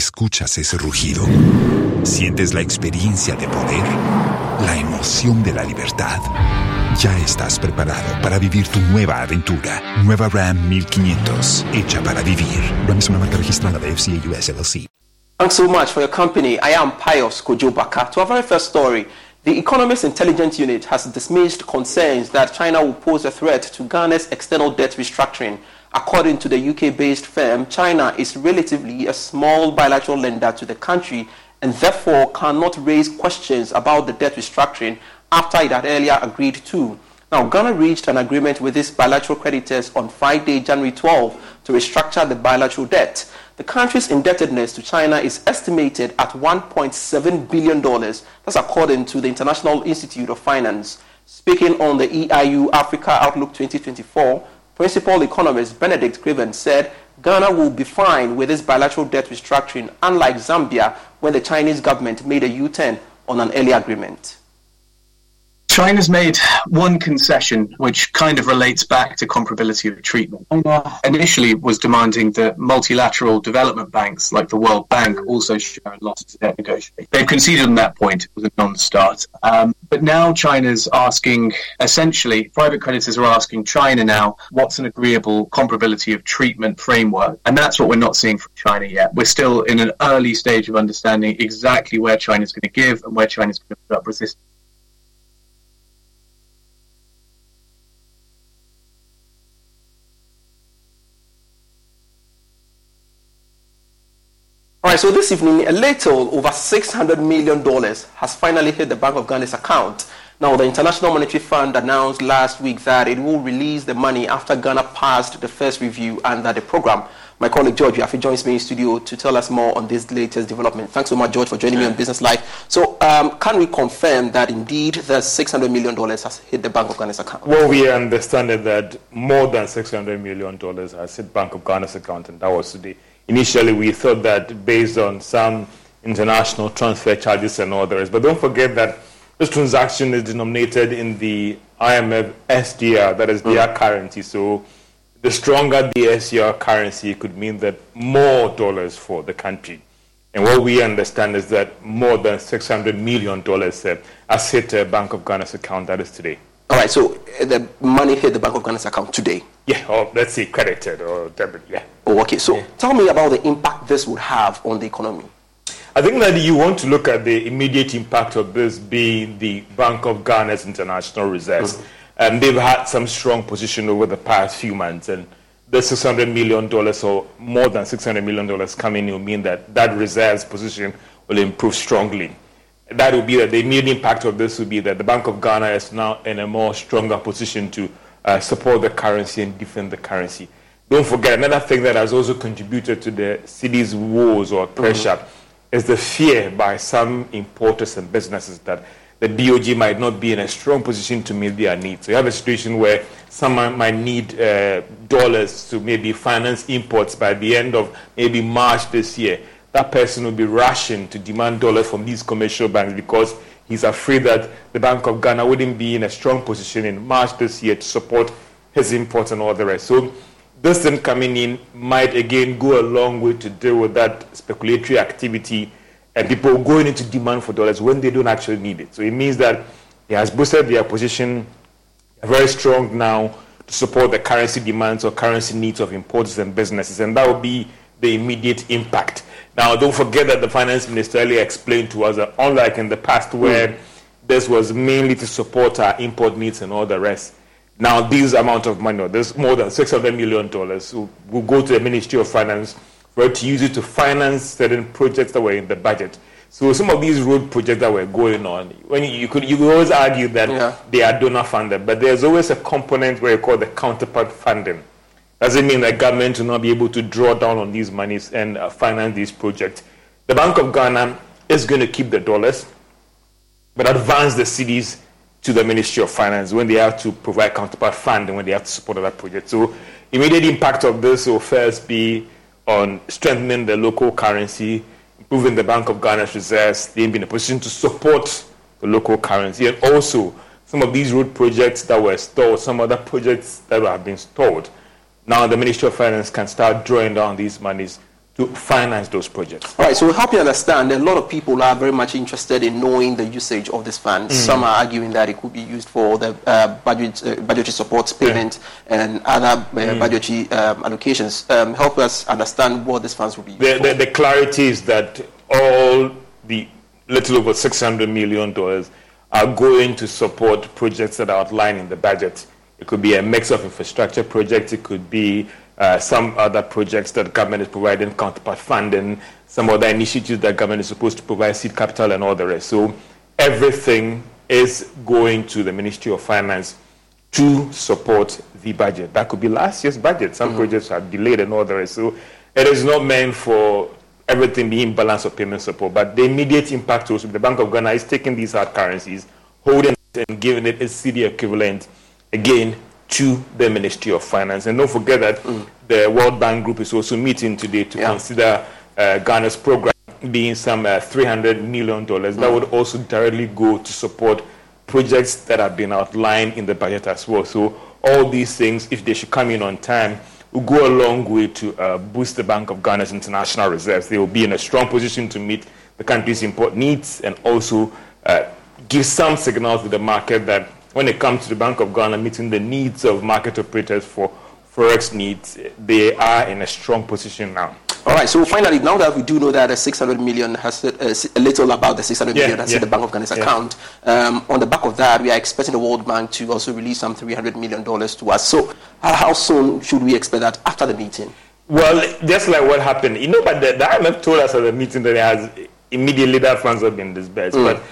Escuchas ese rugido. Sientes la experiencia de poder, la emoción de la libertad. Ya estás preparado para vivir tu nueva aventura. Nueva Ram 1500, hecha para vivir. Ram es una marca registrada de FCA US LLC. Thanks so much for your company. I am Pius Kojobaka. To our very first story, the Economist Intelligence Unit has dismissed concerns that China will pose a threat to Ghana's external debt restructuring. According to the UK-based firm, China is relatively a small bilateral lender to the country and therefore cannot raise questions about the debt restructuring after it had earlier agreed to. Now, Ghana reached an agreement with its bilateral creditors on Friday, January 12, to restructure the bilateral debt. The country's indebtedness to China is estimated at $1.7 billion. That's according to the International Institute of Finance. Speaking on the EIU Africa Outlook 2024, principal economist Benedict Craven said Ghana will be fine with its bilateral debt restructuring, unlike Zambia, when the Chinese government made a U turn on an early agreement. China's made one concession which kind of relates back to comparability of treatment. China initially was demanding that multilateral development banks like the World Bank also share losses in debt negotiations. They've conceded on that point. It was a non-starter. Um, but now China's asking, essentially, private creditors are asking China now, what's an agreeable comparability of treatment framework? And that's what we're not seeing from China yet. We're still in an early stage of understanding exactly where China's going to give and where China's going to put up resistance. All right, so this evening, a little over $600 million has finally hit the Bank of Ghana's account. Now, the International Monetary Fund announced last week that it will release the money after Ghana passed the first review under the program. My colleague George Wiafe joins me in studio to tell us more on this latest development. Thanks so much, George, for joining me on Business Live. So, um, can we confirm that indeed the $600 million has hit the Bank of Ghana's account? Well, we understand that more than $600 million has hit Bank of Ghana's account, and that was today initially we thought that based on some international transfer charges and others. But don't forget that this transaction is denominated in the IMF SDR, that is their mm. currency. So the stronger the SDR currency could mean that more dollars for the country. And what we understand is that more than $600 million uh, has hit the Bank of Ghana's account, that is today. All right, so uh, the money hit the Bank of Ghana's account today? Yeah, or let's say credited or debit, yeah. Oh, okay. So yeah. tell me about the impact this would have on the economy. I think that you want to look at the immediate impact of this being the Bank of Ghana's international reserves. Mm-hmm. And they've had some strong position over the past few months. And the $600 million or more than $600 million coming in will mean that that reserves position will improve strongly that would be that the immediate impact of this would be that the Bank of Ghana is now in a more stronger position to uh, support the currency and defend the currency. Don't forget, another thing that has also contributed to the cedi's woes or pressure mm-hmm. is the fear by some importers and businesses that the BOG might not be in a strong position to meet their needs. So you have a situation where someone might need uh, dollars to maybe finance imports by the end of maybe March this year that person will be rushing to demand dollars from these commercial banks because he's afraid that the Bank of Ghana wouldn't be in a strong position in March this year to support his imports and all the rest. So this thing coming in might again go a long way to deal with that speculatory activity and people going into demand for dollars when they don't actually need it. So it means that it has boosted their position very strong now to support the currency demands or currency needs of importers and businesses, and that will be the immediate impact. Now, don't forget that the finance minister earlier explained to us that unlike in the past where mm. this was mainly to support our import needs and all the rest, now this amount of money, there's more than $600 million, will, will go to the Ministry of Finance for it to use it to finance certain projects that were in the budget. So some of these road projects that were going on, when you, you could you could always argue that yeah. they are donor funded, but there's always a component where you call the counterpart funding doesn't mean that government will not be able to draw down on these monies and uh, finance these projects. The Bank of Ghana is going to keep the dollars, but advance the cedis to the Ministry of Finance when they have to provide counterpart funding when they have to support other projects. So immediate impact of this will first be on strengthening the local currency, improving the Bank of Ghana's reserves, they be in a position to support the local currency, and also some of these road projects that were stalled, some other projects that have been stalled. Now the Ministry of Finance can start drawing down these monies to finance those projects. All right, so we help you understand, that a lot of people are very much interested in knowing the usage of this fund. Mm. Some are arguing that it could be used for the uh, budget, uh, budgetary support payment yeah. and other uh, mm. budgetary um, allocations. Um, help us understand what these funds will be the, the, the, clarity is that all the little over $600 million are going to support projects that are outlined in the budget. It could be a mix of infrastructure projects, it could be uh, some other projects that government is providing counterpart funding, some other initiatives that government is supposed to provide seed capital and all the rest. So everything is going to the Ministry of Finance to support the budget. That could be last year's budget. Some mm-hmm. projects are delayed and all the rest. So it is not meant for everything being balance of payment support, but the immediate impact also the Bank of Ghana is taking these hard currencies, holding it and giving it a cedi equivalent again to the Ministry of Finance. And don't forget that mm. the World Bank Group is also meeting today to yeah. consider uh, Ghana's program being some uh, $300 million. Mm. That would also directly go to support projects that have been outlined in the budget as well. So all these things, if they should come in on time, will go a long way to uh, boost the Bank of Ghana's international reserves. They will be in a strong position to meet the country's import needs and also uh, give some signals to the market that when it comes to the Bank of Ghana meeting the needs of market operators for forex needs, they are in a strong position now. All right. So finally, now that we do know that the 600 million has uh, a little about the 600 yeah, million has yeah. hit the Bank of Ghana's yeah. account. Um, on the back of that, we are expecting the World Bank to also release some 300 million dollars to us. So how, how, soon should we expect that after the meeting? Well, just like what happened, you know, but the, the IMF told us at the meeting that it has immediately that funds have been disbursed. Mm. But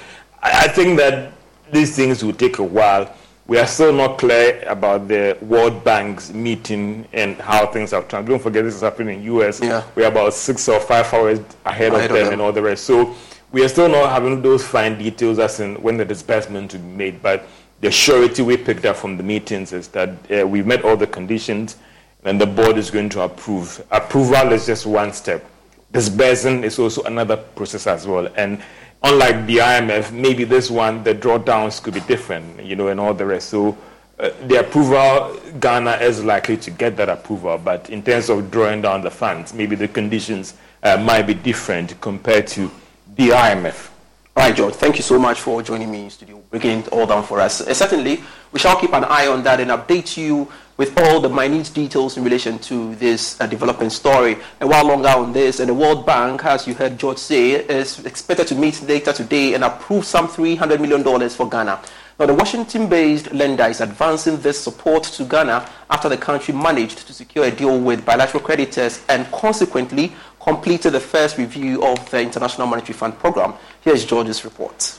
I, I think that these things will take a while. We are still not clear about the World Bank's meeting and how things have turned. Don't forget this is happening in the US. Yeah. We're about six or five hours ahead, ahead of, them of, them and all the rest. So we are still not having those fine details as in when the disbursement will be made. But the surety we picked up from the meetings is that uh, we've met all the conditions and the board is going to approve. Approval is just one step. Disbursing is also another process as well. And unlike the IMF, maybe this one, the drawdowns could be different, you know, and all the rest. So uh, the approval, Ghana is likely to get that approval, but in terms of drawing down the funds, maybe the conditions uh, might be different compared to the IMF. All right, George, thank you so much for joining me in studio, breaking it all down for us. Uh, certainly, we shall keep an eye on that and update you with all the minute details in relation to this uh, development story. And while longer on this, and the World Bank, as you heard George say, is expected to meet later today and approve some $300 million for Ghana. Now, the Washington-based lender is advancing this support to Ghana after the country managed to secure a deal with bilateral creditors and consequently completed the first review of the International Monetary Fund program. Here's George's report.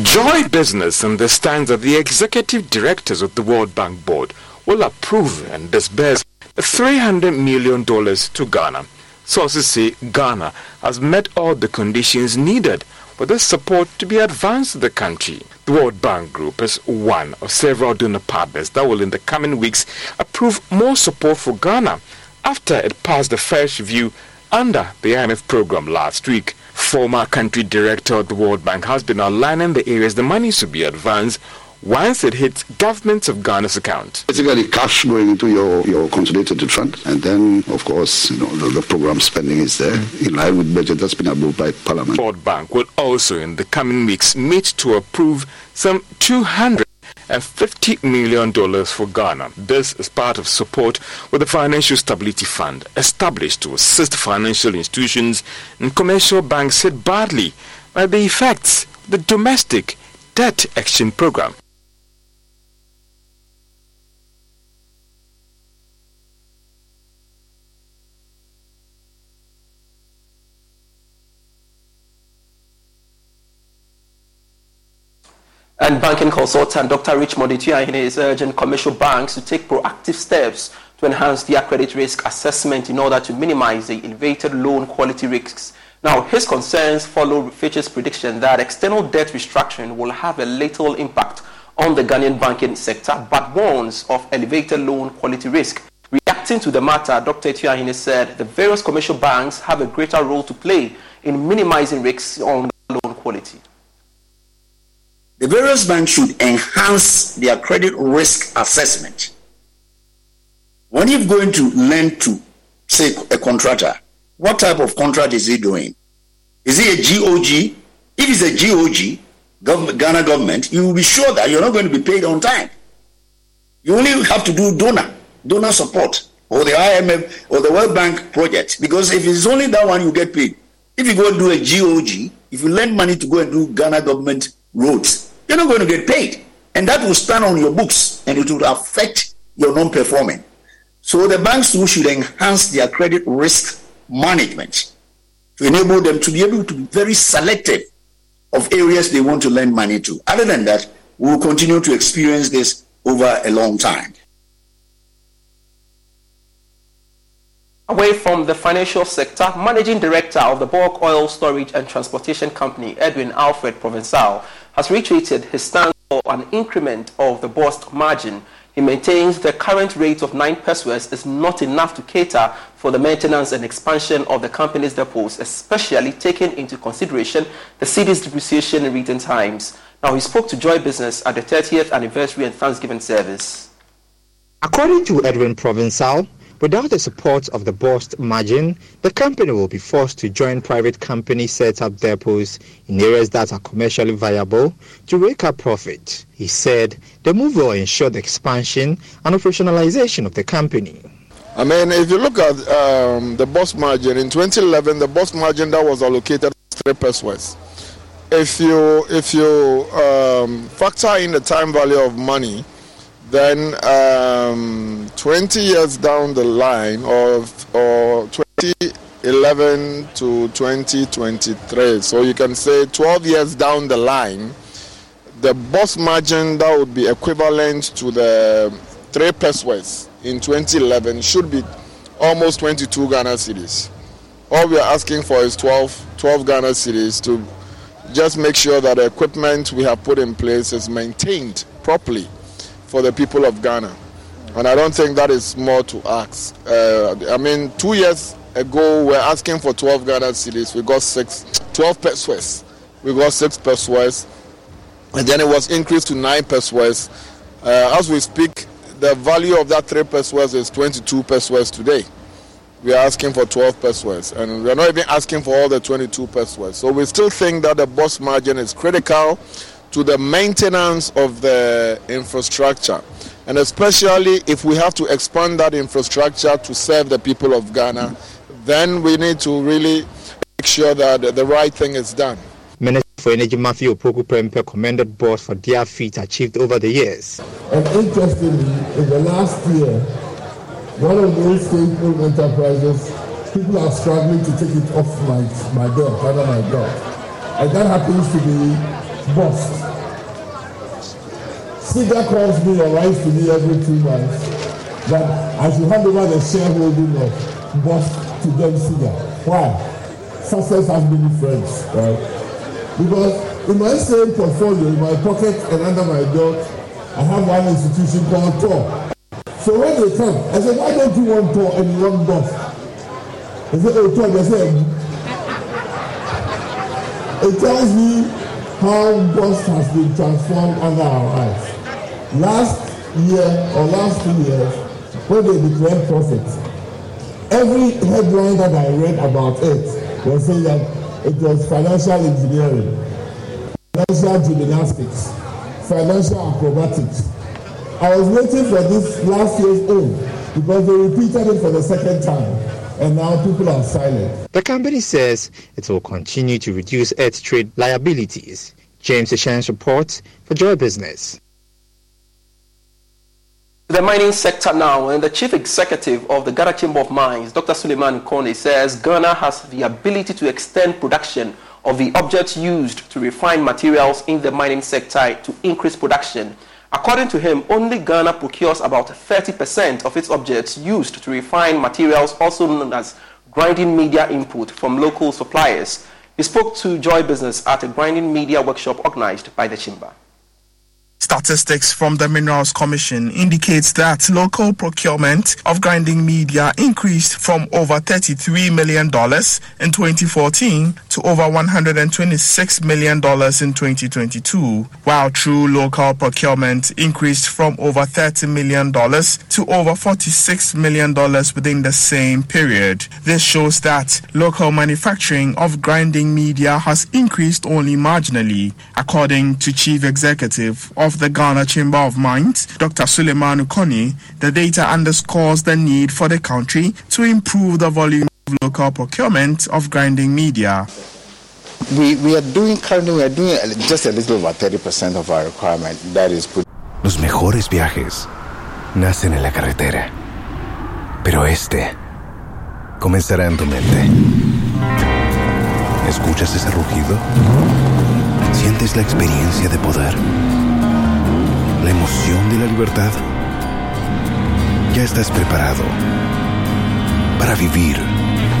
Joy Business understands that the executive directors of the World Bank Board will approve and disburse $300 million to Ghana. Sources say Ghana has met all the conditions needed for this support to be advanced to the country. The World Bank Group is one of several donor partners that will in the coming weeks approve more support for Ghana after it passed the first review under the IMF program last week. Former country director of the World Bank has been outlining the areas the money should be advanced once it hits governments of Ghana's account. Basically, cash going into your, your consolidated fund, and then, of course, you know, the, the program spending is there in line with budget that's been approved by Parliament. World Bank will also, in the coming weeks, meet to approve some 200 and $50 million for Ghana. This is part of support with the Financial Stability Fund, established to assist financial institutions and commercial banks hit badly by the effects of the domestic debt action program. And banking consultant Dr. Richmond Atuahene is urging commercial banks to take proactive steps to enhance their credit risk assessment in order to minimize the elevated loan quality risks Now, his concerns follow Fitch's prediction that external debt restructuring will have a little impact on the Ghanaian banking sector, but warns of elevated loan quality risk. Reacting to the matter, Dr. Atuahene said the various commercial banks have a greater role to play in minimizing risks on loan quality. The various banks should enhance their credit risk assessment. When you're going to lend to, say, a contractor, what type of contract is he doing? Is he a GOG? If it's a GOG, Ghana government, you will be sure that you're not going to be paid on time. You only have to do donor, donor support, or the IMF or the World Bank project. Because if it's only that one, you get paid. If you go and do a GOG, if you lend money to go and do Ghana government roads, you're not going to get paid. And that will stand on your books and it will affect your non-performing. So the banks too should enhance their credit risk management to enable them to be able to be very selective of areas they want to lend money to. Other than that, we will continue to experience this over a long time. Away from the financial sector, Managing Director of the Bulk Oil Storage and Transportation Company, Edwin Alfred Provençal, has reiterated his stance for an increment of the BOST margin he maintains the current rate of 9 pesewas is not enough to cater for the maintenance and expansion of the company's depots, especially taking into consideration the cedi's depreciation in recent times. Now, he spoke to Joy Business at the 30th anniversary and Thanksgiving service. According to Edwin Provençal, Without the support of the BOST margin, the company will be forced to join private company set up depots in areas that are commercially viable to rake up profit. He said the move will ensure the expansion and operationalization of the company. I mean, if you look at um, the BOST margin in 2011, the BOST margin that was allocated three pesewas. If you if you um, factor in the time value of money, then um, 20 years down the line, or, or 2011 to 2023, so you can say 12 years down the line, the BOST margin that would be equivalent to the three pesewas in 2011 should be almost 22 Ghana cedis. All we are asking for is 12, 12 Ghana cedis to just make sure that the equipment we have put in place is maintained properly for the people of Ghana. And I don't think that is more to ask. Uh, I mean, two years ago, we are asking for 12 Ghana cedis. We got six, 12 pesewas. We got six pesewas. And then it was increased to nine pesewas. Uh, as we speak, the value of that three pesewas is 22 pesewas today. We are asking for 12 pesewas, and we are not even asking for all the 22 pesewas. So we still think that the BOST margin is critical to the maintenance of the infrastructure. And especially if we have to expand that infrastructure to serve the people of Ghana, then we need to really make sure that the right thing is done. Minister for Energy Matthew Opoku Prempeh commended BOST for their feat achieved over the years. And interestingly, in the last year, one of those faithful enterprises, people are struggling to take it off my, my door, under my door. And that happens to be BOST. Speaker calls me or writes to me every two months that I should hand over the shareholding of BOST to them Siga. Why? Success has many friends, right? Because in my same portfolio, in my pocket and under my belt, I have one institution called TOR. So when they come, I say, why don't you want TOR and you want BOST? They say, oh, TOR, they say, it tells me how BOST has been transformed under our eyes last year or last two years when they declared profit every headline that i read about it was saying that it was financial engineering financial gymnastics financial acrobatics i was waiting for this last year's own because they repeated it for the second time and now people are silent. The company says it will continue to reduce its trade liabilities. James Ashans reports for Joy Business the mining sector now, and the chief executive of the Ghana Chamber of Mines, Dr. Sulemanu Koney, says Ghana has the ability to extend production of the objects used to refine materials in the mining sector to increase production. According to him, only Ghana procures about 30% of its objects used to refine materials, also known as grinding media input from local suppliers. He spoke to Joy Business at a grinding media workshop organized by the Chamber. Statistics from the Minerals Commission indicates that local procurement of grinding media increased from over $33 million in 2014 to over $126 million in 2022, while true local procurement increased from over $30 million to over $46 million within the same period. This shows that local manufacturing of grinding media has increased only marginally, according to Chief Executive of of the Ghana Chamber of Mines, Dr. Sulemanu Koney, the data underscores the need for the country to improve the volume of local procurement of grinding media. We, we are doing currently we are doing just a little over 30% of our requirement that is put. Los mejores viajes nacen en la carretera, pero este comenzará en tu mente. ¿Escuchas ese rugido? ¿Sientes la experiencia de poder? la emoción de la libertad? Ya estás preparado para vivir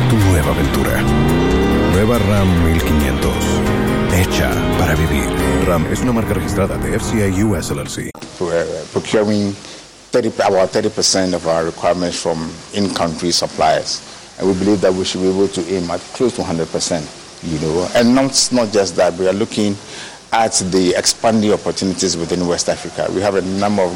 tu nueva aventura. Nueva RAM 1500. Hecha para vivir. RAM es una marca registrada de FCI US LLC. We're procuring 30, about 30% of our requirements from in-country suppliers. And we believe that we should be able to aim at close to 100%. You know, and not, not just that, we are looking at the expanding opportunities within West Africa. We have a number of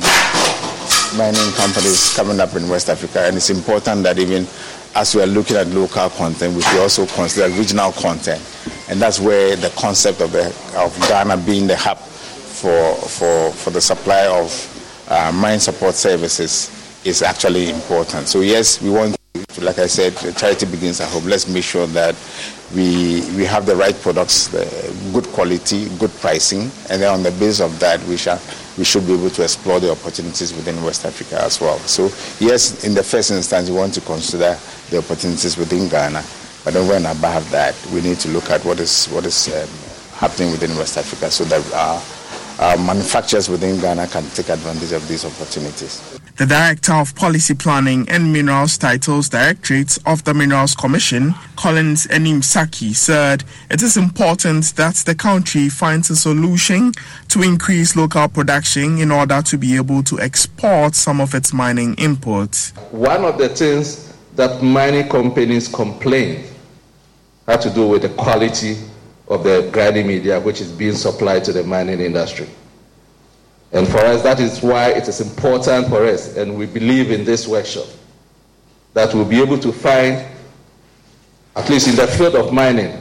mining companies coming up in West Africa, and it's important that even as we are looking at local content, we should also consider regional content. And that's where the concept of, the, of Ghana being the hub for, for, for the supply of uh, mine support services is actually important. So, yes, we want like I said, charity begins at home. Let's make sure that we, we have the right products, the good quality, good pricing, and then on the basis of that, we, shall, we should be able to explore the opportunities within West Africa as well. So, yes, in the first instance, we want to consider the opportunities within Ghana, but then when above that, we need to look at what is, what is um, happening within West Africa so that our, our manufacturers within Ghana can take advantage of these opportunities. The Director of Policy Planning and Minerals Titles Directorate of the Minerals Commission, Collins Anim-Sackey, said it is important that the country finds a solution to increase local production in order to be able to export some of its mining inputs. One of the things that mining companies complain had to do with the quality of the grinding media which is being supplied to the mining industry. And for us, that is why it is important for us, and we believe in this workshop, that we'll be able to find, at least in the field of mining,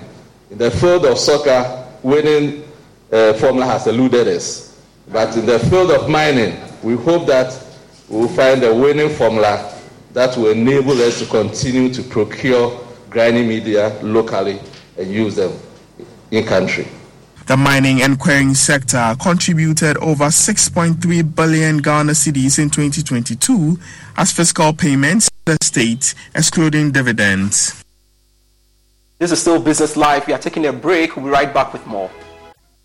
in the field of soccer, winning uh, formula has eluded us. But in the field of mining, we hope that we will find a winning formula that will enable us to continue to procure grinding media locally and use them in country. The mining and quarrying sector contributed over 6.3 billion Ghana cedis in 2022 as fiscal payments to the state, excluding dividends. This is still Business Live. We are taking a break. We'll be right back with more.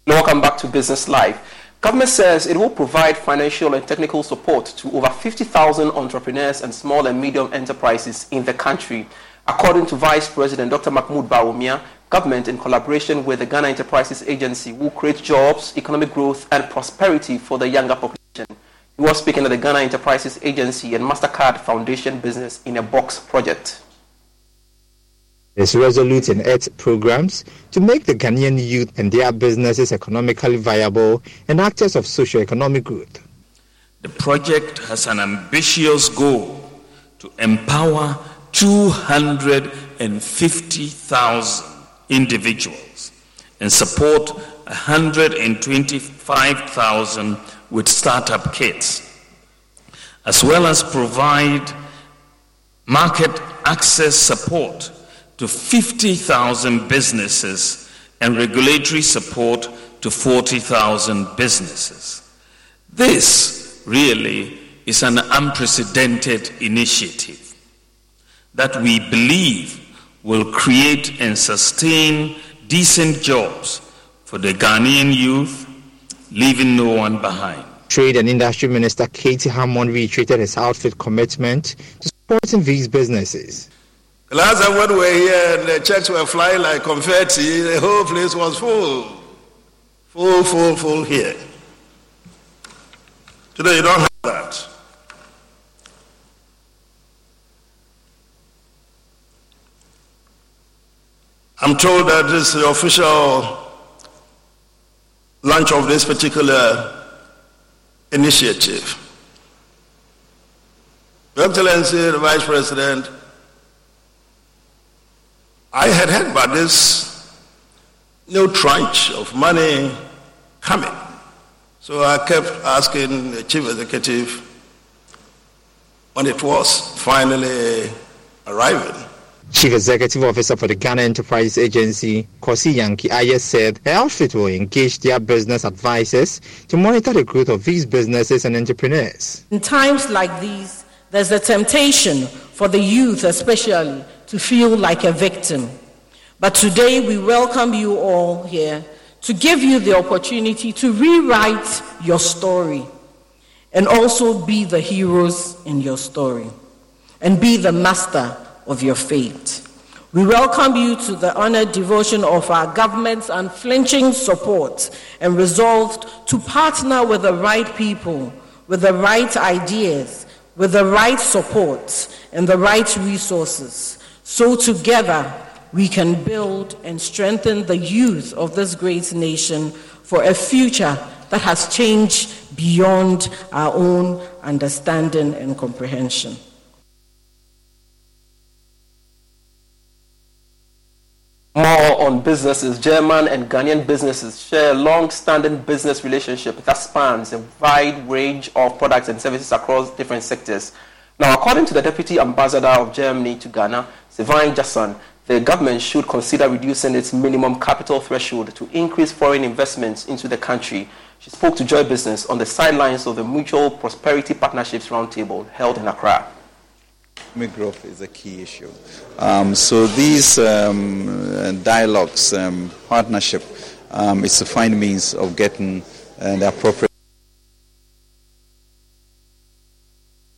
Welcome back to Business Live. Government says it will provide financial and technical support to over 50,000 entrepreneurs and small and medium enterprises in the country. According to Vice President Dr. Mahamudu Bawumia, government in collaboration with the Ghana Enterprises Agency will create jobs, economic growth and prosperity for the younger population. He was speaking at the Ghana Enterprises Agency and MasterCard Foundation Business in a Box project. Its resolute in its programs to make the Ghanaian youth and their businesses economically viable and actors of socio-economic growth. The project has an ambitious goal to empower 250,000 individuals and support 125,000 with startup kits, as well as provide market access support to 50,000 businesses and regulatory support to 40,000 businesses. This really is an unprecedented initiative that we believe will create and sustain decent jobs for the Ghanaian youth, leaving no one behind. Trade and Industry Minister K.T. Hammond reiterated his outfit commitment to supporting these businesses. last time when we were here and the checks were flying like confetti, the whole place was full. Full, full, full here. Today you don't have that. I'm told that this is the official launch of this particular initiative. Your Excellency, the Vice President, I had heard about this new tranche of money coming. So I kept asking the Chief Executive when it was finally arriving. Chief Executive Officer for the Ghana Enterprise Agency, Kosi Yankey-Ayeh said the outfit will engage their business advisors to monitor the growth of these businesses and entrepreneurs. In times like these, there's a temptation for the youth, especially, to feel like a victim. But today we welcome you all here to give you the opportunity to rewrite your story and also be the heroes in your story and be the master of your fate. We welcome you to the honored devotion of our government's unflinching support and resolved to partner with the right people, with the right ideas, with the right support and the right resources. So together we can build and strengthen the youth of this great nation for a future that has changed beyond our own understanding and comprehension. More on businesses. German and Ghanaian businesses share a long-standing business relationship that spans a wide range of products and services across different sectors. Now, according to the Deputy Ambassador of Germany to Ghana, Sylvain Jasson, the government should consider reducing its minimum capital threshold to increase foreign investments into the country. She spoke to Joy Business on the sidelines of the Mutual Prosperity Partnerships Roundtable held in Accra. Economic growth is a key issue. Um, so these um, dialogues, um, partnership, um, is to find means of getting uh, the appropriate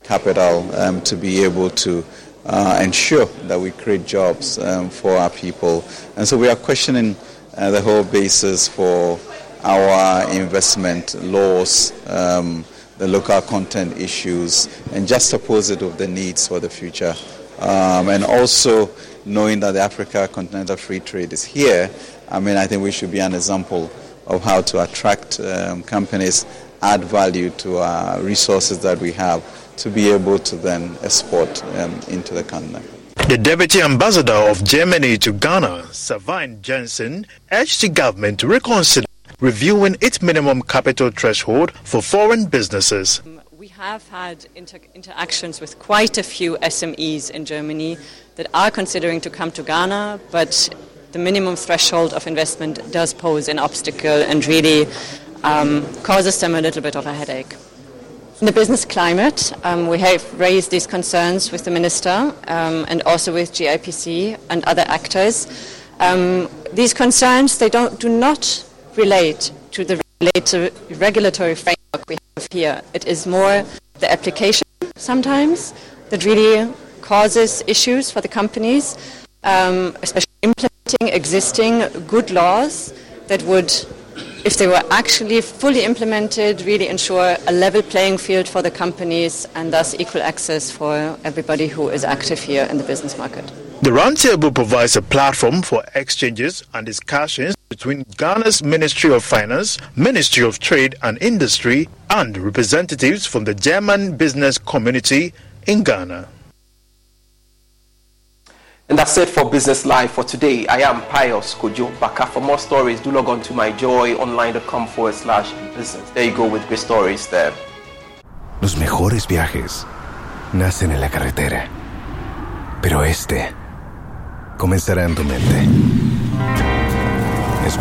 capital um, to be able to uh, ensure that we create jobs um, for our people. And so we are questioning uh, the whole basis for our investment laws the local content issues and juxtapose it with the needs for the future. Um, and also knowing that the Africa Continental Free Trade is here, I mean, I think we should be an example of how to attract um, companies, add value to our resources that we have to be able to then export um, into the continent. The Deputy Ambassador of Germany to Ghana, Sabine Jensen, urged the government to reconsider reviewing its minimum capital threshold for foreign businesses. We have had inter- interactions with quite a few SMEs in Germany that are considering to come to Ghana, but the minimum threshold of investment does pose an obstacle and really um, causes them a little bit of a headache. In the business climate, um, we have raised these concerns with the minister um, and also with GIPC and other actors. Um, these concerns they don't do not relate to the regulatory framework we have here. It is more the application sometimes that really causes issues for the companies, um, especially implementing existing good laws that would, if they were actually fully implemented, really ensure a level playing field for the companies and thus equal access for everybody who is active here in the business market. The roundtable provides a platform for exchanges and discussions between Ghana's Ministry of Finance, Ministry of Trade and Industry, and representatives from the German business community in Ghana. And that's it for Business Live for today. I am Pius Kojo Baka. For more stories, do log on to myjoyonline.com forward slash business. There you go with great stories there. Los mejores viajes nacen en la carretera, pero este comenzará en tu mente.